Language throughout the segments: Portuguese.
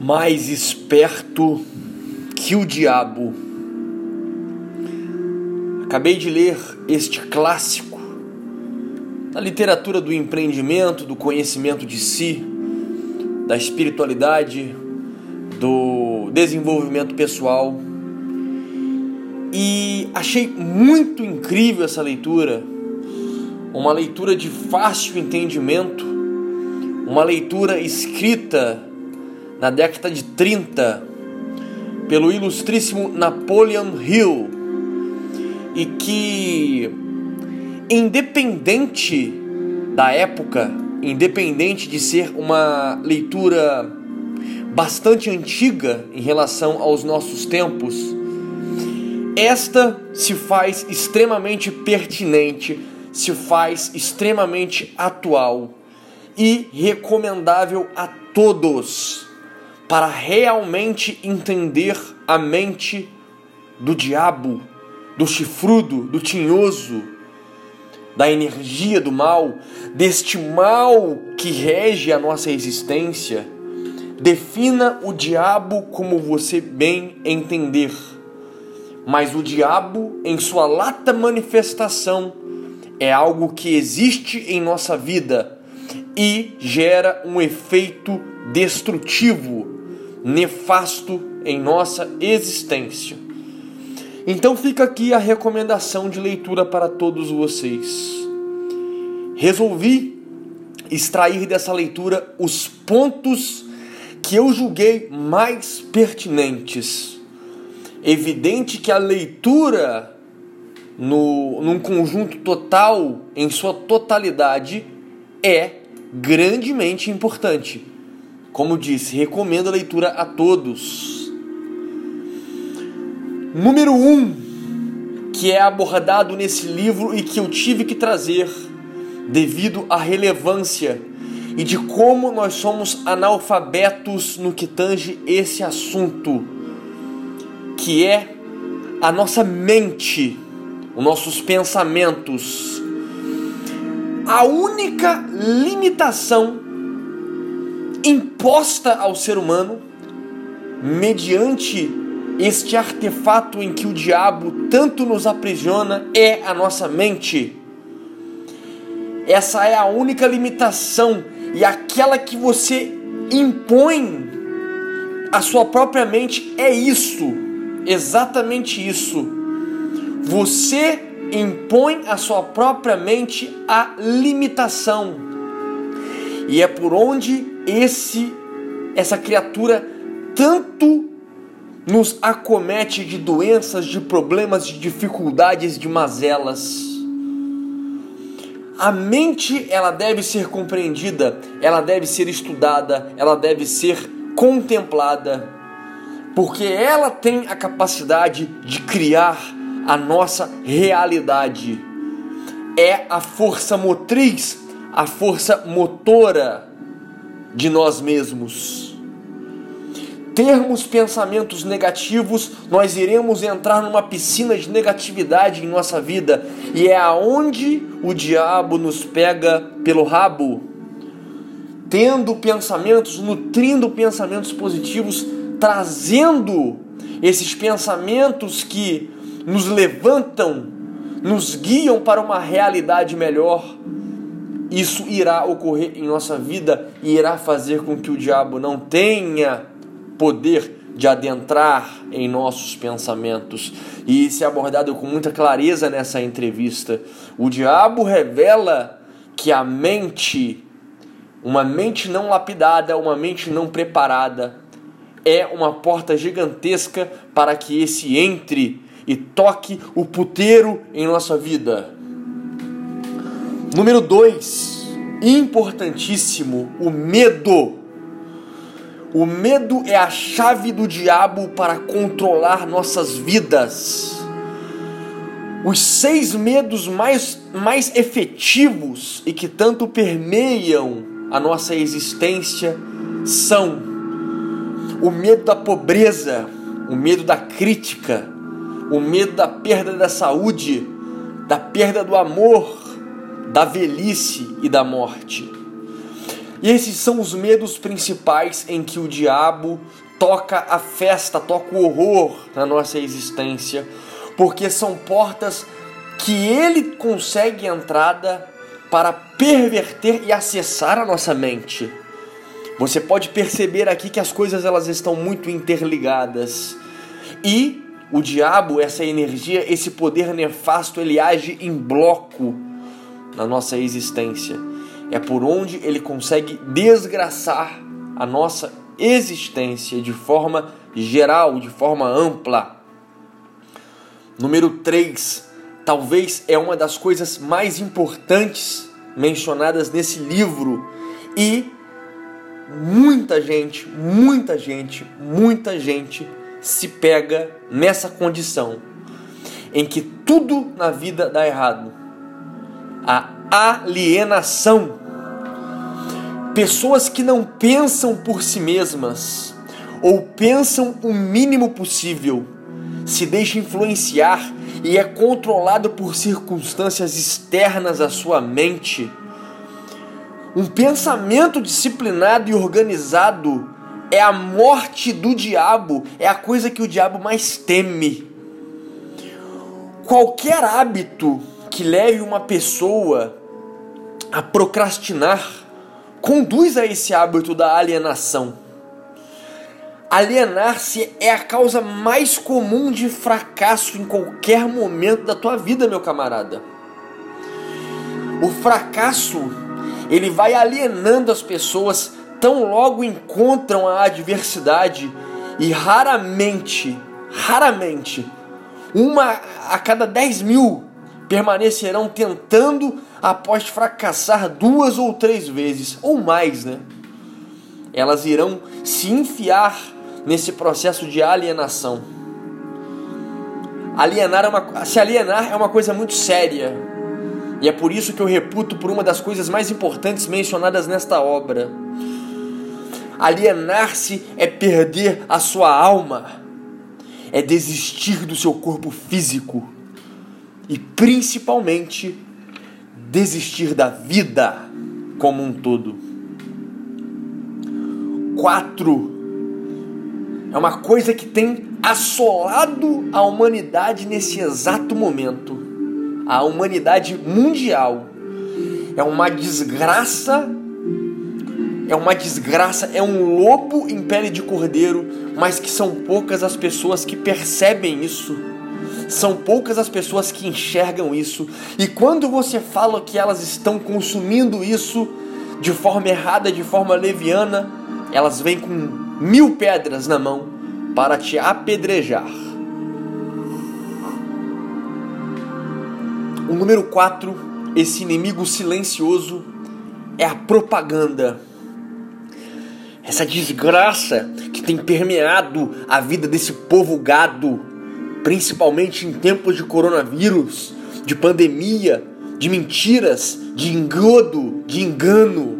mais esperto que o diabo. Acabei de ler este clássico da literatura do empreendimento, do conhecimento de si, da espiritualidade, do desenvolvimento pessoal. E achei muito incrível essa leitura, uma leitura de fácil entendimento, uma leitura escrita na década de 30 pelo ilustríssimo Napoleon Hill e que independente da época, independente de ser uma leitura bastante antiga em relação aos nossos tempos, esta se faz extremamente pertinente, se faz extremamente atual e recomendável a todos para realmente entender a mente do diabo, do chifrudo, do tinhoso, da energia do mal, deste mal que rege a nossa existência. Defina o diabo como você bem entender. Mas o diabo, em sua lata manifestação, é algo que existe em nossa vida e gera um efeito destrutivo nefasto em nossa existência. Então fica aqui a recomendação de leitura para todos vocês. Resolvi extrair dessa leitura os pontos que eu julguei mais pertinentes. Evidente que a leitura no, num conjunto total, em sua totalidade, é grandemente importante. Como disse, recomendo a leitura a todos. Número 1, um, que é abordado nesse livro e que eu tive que trazer devido à relevância e de como nós somos analfabetos no que tange esse assunto, que é a nossa mente, os nossos pensamentos. A única limitação imposta ao ser humano mediante este artefato em que o diabo tanto nos aprisiona é a nossa mente. Essa é a única limitação e aquela que você impõe à sua própria mente é isso, exatamente isso. Você impõe à sua própria mente a limitação. E é por onde esse essa criatura tanto nos acomete de doenças, de problemas, de dificuldades, de mazelas. A mente, ela deve ser compreendida, ela deve ser estudada, ela deve ser contemplada, porque ela tem a capacidade de criar a nossa realidade. É a força motriz, a força motora de nós mesmos. Termos pensamentos negativos, nós iremos entrar numa piscina de negatividade em nossa vida, e é aonde o diabo nos pega pelo rabo. Tendo pensamentos, nutrindo pensamentos positivos, trazendo esses pensamentos que nos levantam, nos guiam para uma realidade melhor isso irá ocorrer em nossa vida e irá fazer com que o diabo não tenha poder de adentrar em nossos pensamentos. E isso é abordado com muita clareza nessa entrevista. O diabo revela que a mente, uma mente não lapidada, uma mente não preparada, é uma porta gigantesca para que esse entre e toque o puteiro em nossa vida. Número 2, importantíssimo, o medo. O medo é a chave do diabo para controlar nossas vidas. Os seis medos mais, mais efetivos e que tanto permeiam a nossa existência são o medo da pobreza, o medo da crítica, o medo da perda da saúde, da perda do amor, da velhice e da morte. E esses são os medos principais em que o diabo toca a festa, toca o horror na nossa existência, porque são portas que ele consegue entrada para perverter e acessar a nossa mente. Você pode perceber aqui que as coisas elas estão muito interligadas. E o diabo, essa energia, esse poder nefasto, ele age em bloco na nossa existência. É por onde ele consegue desgraçar a nossa existência de forma geral, de forma ampla. Número 3, talvez é uma das coisas mais importantes mencionadas nesse livro e muita gente, muita gente, muita gente se pega nessa condição em que tudo na vida dá errado. A alienação. Pessoas que não pensam por si mesmas ou pensam o mínimo possível, se deixam influenciar e é controlado por circunstâncias externas à sua mente um pensamento disciplinado e organizado é a morte do diabo, é a coisa que o diabo mais teme. Qualquer hábito que leve uma pessoa a procrastinar conduz a esse hábito da alienação. Alienar-se é a causa mais comum de fracasso em qualquer momento da tua vida, meu camarada. O fracasso ele vai alienando as pessoas tão logo encontram a adversidade e raramente, raramente, uma a cada 10 mil permanecerão tentando após fracassar duas ou três vezes, ou mais, né? Elas irão se enfiar nesse processo de alienação. Alienar é uma, se alienar é uma coisa muito séria, e é por isso que eu reputo por uma das coisas mais importantes mencionadas nesta obra. Alienar-se é perder a sua alma, é desistir do seu corpo físico e principalmente desistir da vida como um todo. Quatro é uma coisa que tem assolado a humanidade nesse exato momento a humanidade mundial. É uma desgraça, é uma desgraça, é um lobo em pele de cordeiro, mas que são poucas as pessoas que percebem isso. São poucas as pessoas que enxergam isso. E quando você fala que elas estão consumindo isso de forma errada, de forma leviana, elas vêm com mil pedras na mão para te apedrejar. O número 4, esse inimigo silencioso, é a propaganda. Essa desgraça que tem permeado a vida desse povo gado, principalmente em tempos de coronavírus, de pandemia, de mentiras, de engodo, de engano.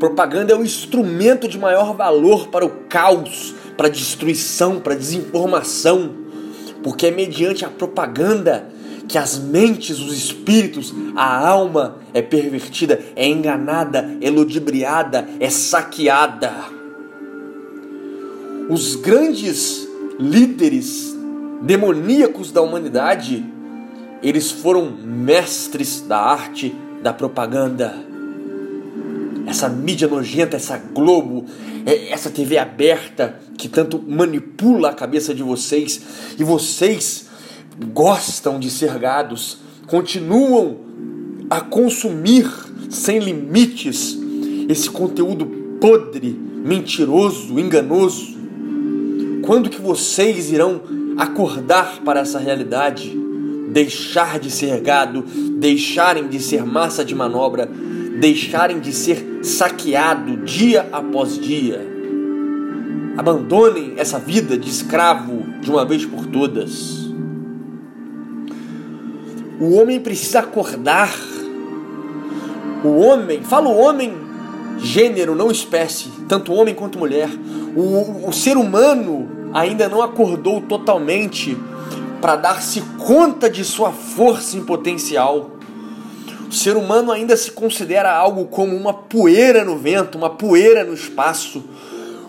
Propaganda é o instrumento de maior valor para o caos, para a destruição, para a desinformação, porque é mediante a propaganda que as mentes, os espíritos, a alma é pervertida, é enganada, é ludibriada, é saqueada. Os grandes líderes demoníacos da humanidade, eles foram mestres da arte da propaganda. Essa mídia nojenta, essa Globo, é, essa TV aberta que tanto manipula a cabeça de vocês e vocês gostam de ser gados, continuam a consumir sem limites esse conteúdo podre, mentiroso, enganoso. Quando que vocês irão acordar para essa realidade? Deixar de ser gado, deixarem de ser massa de manobra, deixarem de ser saqueado dia após dia. Abandonem essa vida de escravo de uma vez por todas. O homem precisa acordar. O homem, fala o homem, gênero, não espécie, tanto homem quanto mulher. O, o ser humano ainda não acordou totalmente para dar-se conta de sua força em potencial. O ser humano ainda se considera algo como uma poeira no vento, uma poeira no espaço,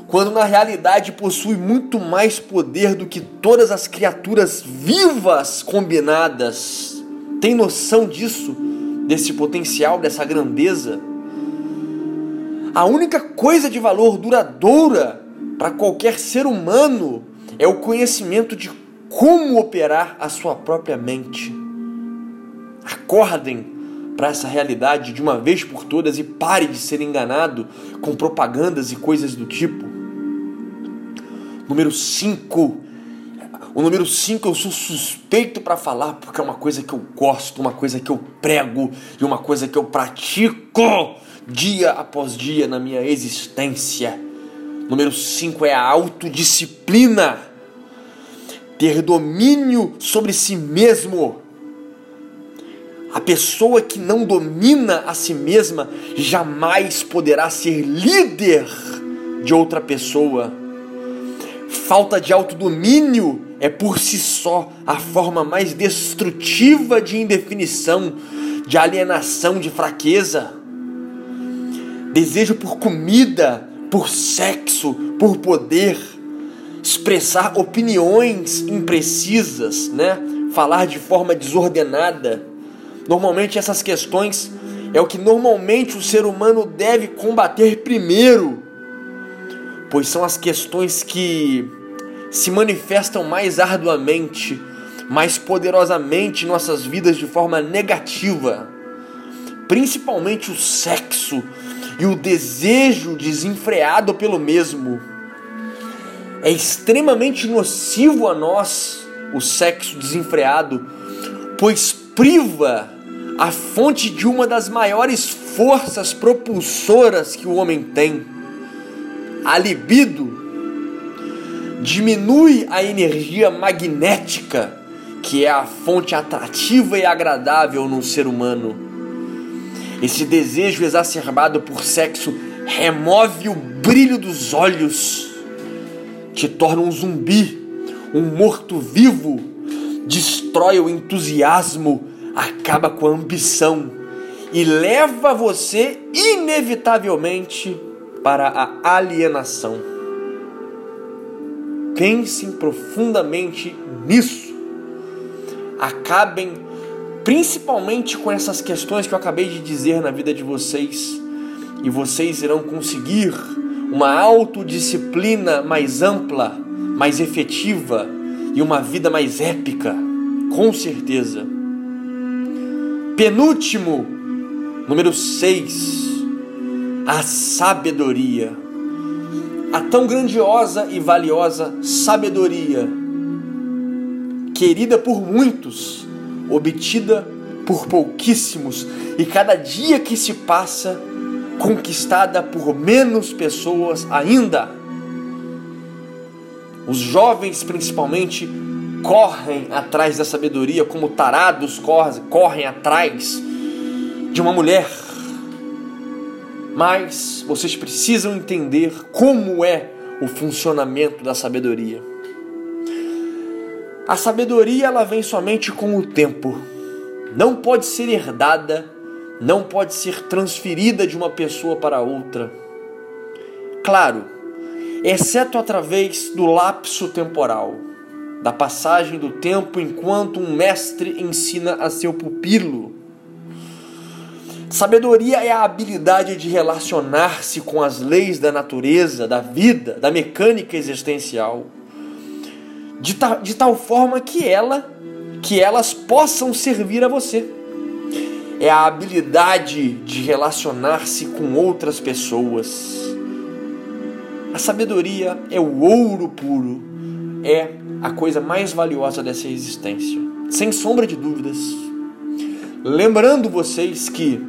quando na realidade possui muito mais poder do que todas as criaturas vivas combinadas. Tem noção disso? Desse potencial, dessa grandeza? A única coisa de valor duradoura para qualquer ser humano é o conhecimento de como operar a sua própria mente. Acordem para essa realidade de uma vez por todas e pare de ser enganado com propagandas e coisas do tipo. Número 5. O número 5 eu sou suspeito para falar porque é uma coisa que eu gosto, uma coisa que eu prego e uma coisa que eu pratico dia após dia na minha existência. Número 5 é a autodisciplina. Ter domínio sobre si mesmo. A pessoa que não domina a si mesma jamais poderá ser líder de outra pessoa. Falta de autodomínio é por si só a forma mais destrutiva de indefinição, de alienação, de fraqueza desejo por comida, por sexo, por poder, expressar opiniões imprecisas, né? Falar de forma desordenada. Normalmente essas questões é o que normalmente o ser humano deve combater primeiro, pois são as questões que se manifestam mais arduamente, mais poderosamente em nossas vidas de forma negativa. Principalmente o sexo, e o desejo desenfreado pelo mesmo. É extremamente nocivo a nós o sexo desenfreado, pois priva a fonte de uma das maiores forças propulsoras que o homem tem, a libido. Diminui a energia magnética, que é a fonte atrativa e agradável no ser humano esse desejo exacerbado por sexo remove o brilho dos olhos, te torna um zumbi, um morto-vivo, destrói o entusiasmo, acaba com a ambição e leva você inevitavelmente para a alienação. Pensem profundamente nisso. Acabem principalmente com essas questões que eu acabei de dizer na vida de vocês, e vocês irão conseguir uma autodisciplina mais ampla, mais efetiva e uma vida mais épica, com certeza. Penúltimo, número 6, a sabedoria. A tão grandiosa e valiosa sabedoria, querida por muitos, obtida por pouquíssimos, e cada dia que se passa, conquistada por menos pessoas ainda. Os jovens, principalmente, correm atrás da sabedoria, como tarados correm, correm atrás de uma mulher. Mas vocês precisam entender como é o funcionamento da sabedoria. A sabedoria ela vem somente com o tempo. Não pode ser herdada, não pode ser transferida de uma pessoa para outra. Claro, exceto através do lapso temporal, da passagem do tempo enquanto um mestre ensina a seu pupilo. Sabedoria é a habilidade de relacionar-se com as leis da natureza, da vida, da mecânica existencial de, ta, de tal forma que ela que elas possam servir a você. É a habilidade de relacionar-se com outras pessoas. A sabedoria é o ouro puro, é a coisa mais valiosa dessa existência, sem sombra de dúvidas. Lembrando vocês que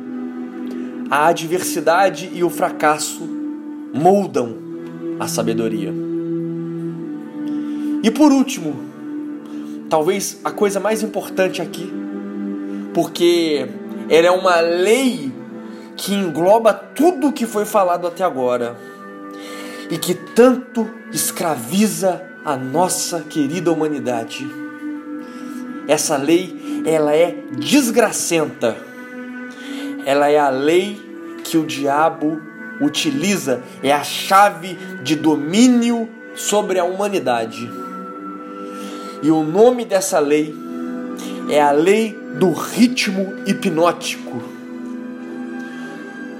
a adversidade e o fracasso moldam a sabedoria. E por último, talvez a coisa mais importante aqui, porque ela é uma lei que engloba tudo o que foi falado até agora e que tanto escraviza a nossa querida humanidade. Essa lei, ela é desgracenta. ela é a lei que o diabo utiliza, é a chave de domínio sobre a humanidade. E o nome dessa lei é a lei do ritmo hipnótico.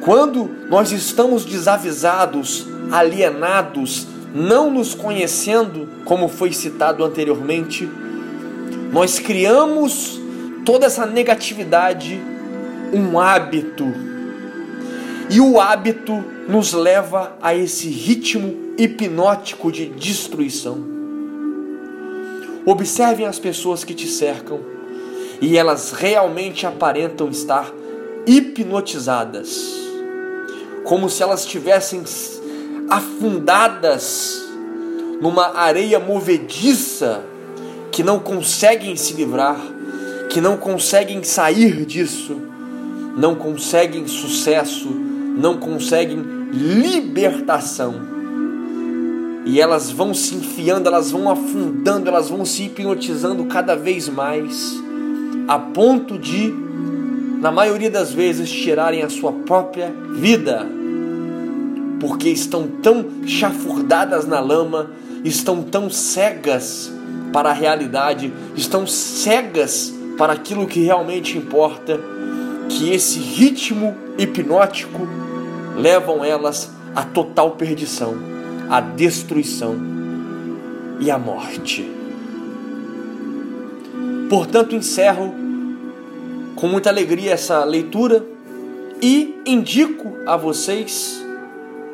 Quando nós estamos desavisados, alienados, não nos conhecendo, como foi citado anteriormente, nós criamos toda essa negatividade um hábito. E o hábito nos leva a esse ritmo hipnótico de destruição. Observem as pessoas que te cercam e elas realmente aparentam estar hipnotizadas, como se elas estivessem afundadas numa areia movediça que não conseguem se livrar, que não conseguem sair disso, não conseguem sucesso, não conseguem libertação. E elas vão se enfiando, elas vão afundando, elas vão se hipnotizando cada vez mais, a ponto de, na maioria das vezes, tirarem a sua própria vida, porque estão tão chafurdadas na lama, estão tão cegas para a realidade, estão cegas para aquilo que realmente importa, que esse ritmo hipnótico levam elas à total perdição a destruição e a morte. Portanto, encerro com muita alegria essa leitura e indico a vocês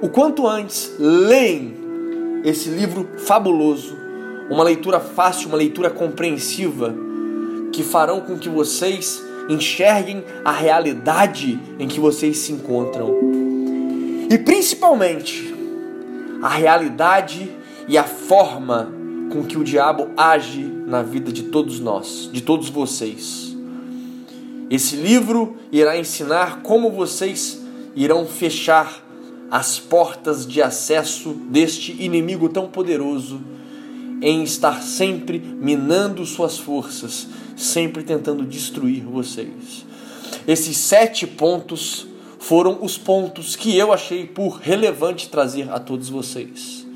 o quanto antes leem esse livro fabuloso, uma leitura fácil, uma leitura compreensiva, que farão com que vocês enxerguem a realidade em que vocês se encontram. E principalmente, a realidade e a forma com que o diabo age na vida de todos nós, de todos vocês. Esse livro irá ensinar como vocês irão fechar as portas de acesso deste inimigo tão poderoso em estar sempre minando suas forças, sempre tentando destruir vocês. Esses sete pontos foram os pontos que eu achei por relevante trazer a todos vocês.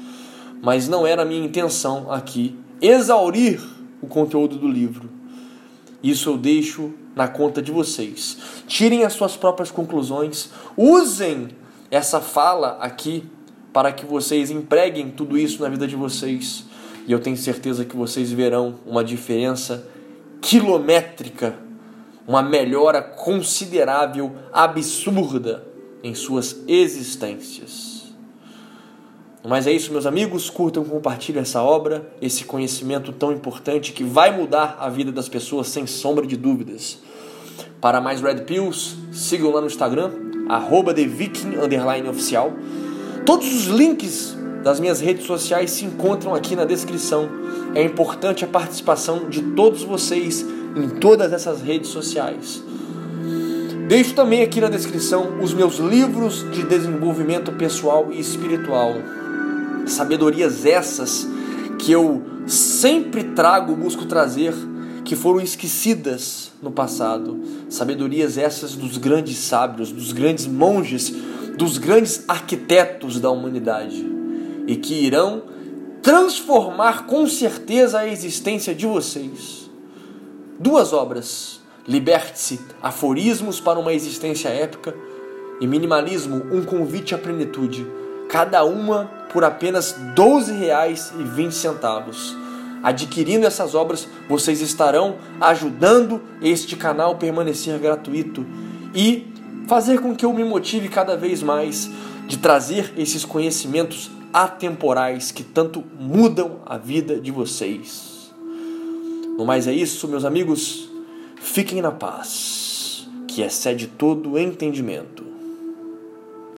Mas não era a minha intenção aqui exaurir o conteúdo do livro. Isso eu deixo na conta de vocês. Tirem as suas próprias conclusões, usem essa fala aqui para que vocês empreguem tudo isso na vida de vocês. E eu tenho certeza que vocês verão uma diferença quilométrica uma melhora considerável, absurda em suas existências. Mas é isso, meus amigos. Curtam, compartilhem essa obra, esse conhecimento tão importante que vai mudar a vida das pessoas sem sombra de dúvidas. Para mais Red Pills, sigam lá no Instagram, arroba oficial. Todos os links das minhas redes sociais se encontram aqui na descrição. É importante a participação de todos vocês em todas essas redes sociais. Deixo também aqui na descrição os meus livros de desenvolvimento pessoal e espiritual. Sabedorias essas que eu sempre trago, busco trazer, que foram esquecidas no passado. Sabedorias essas dos grandes sábios, dos grandes monges, dos grandes arquitetos da humanidade e que irão transformar com certeza a existência de vocês duas obras: Liberte-se, Aforismos para uma Existência Épica e Minimalismo, um convite à plenitude, cada uma por apenas R$ 12,20. Adquirindo essas obras, vocês estarão ajudando este canal permanecer gratuito e fazer com que eu me motive cada vez mais de trazer esses conhecimentos atemporais que tanto mudam a vida de vocês. No mais é isso, meus amigos. Fiquem na paz, que excede todo entendimento.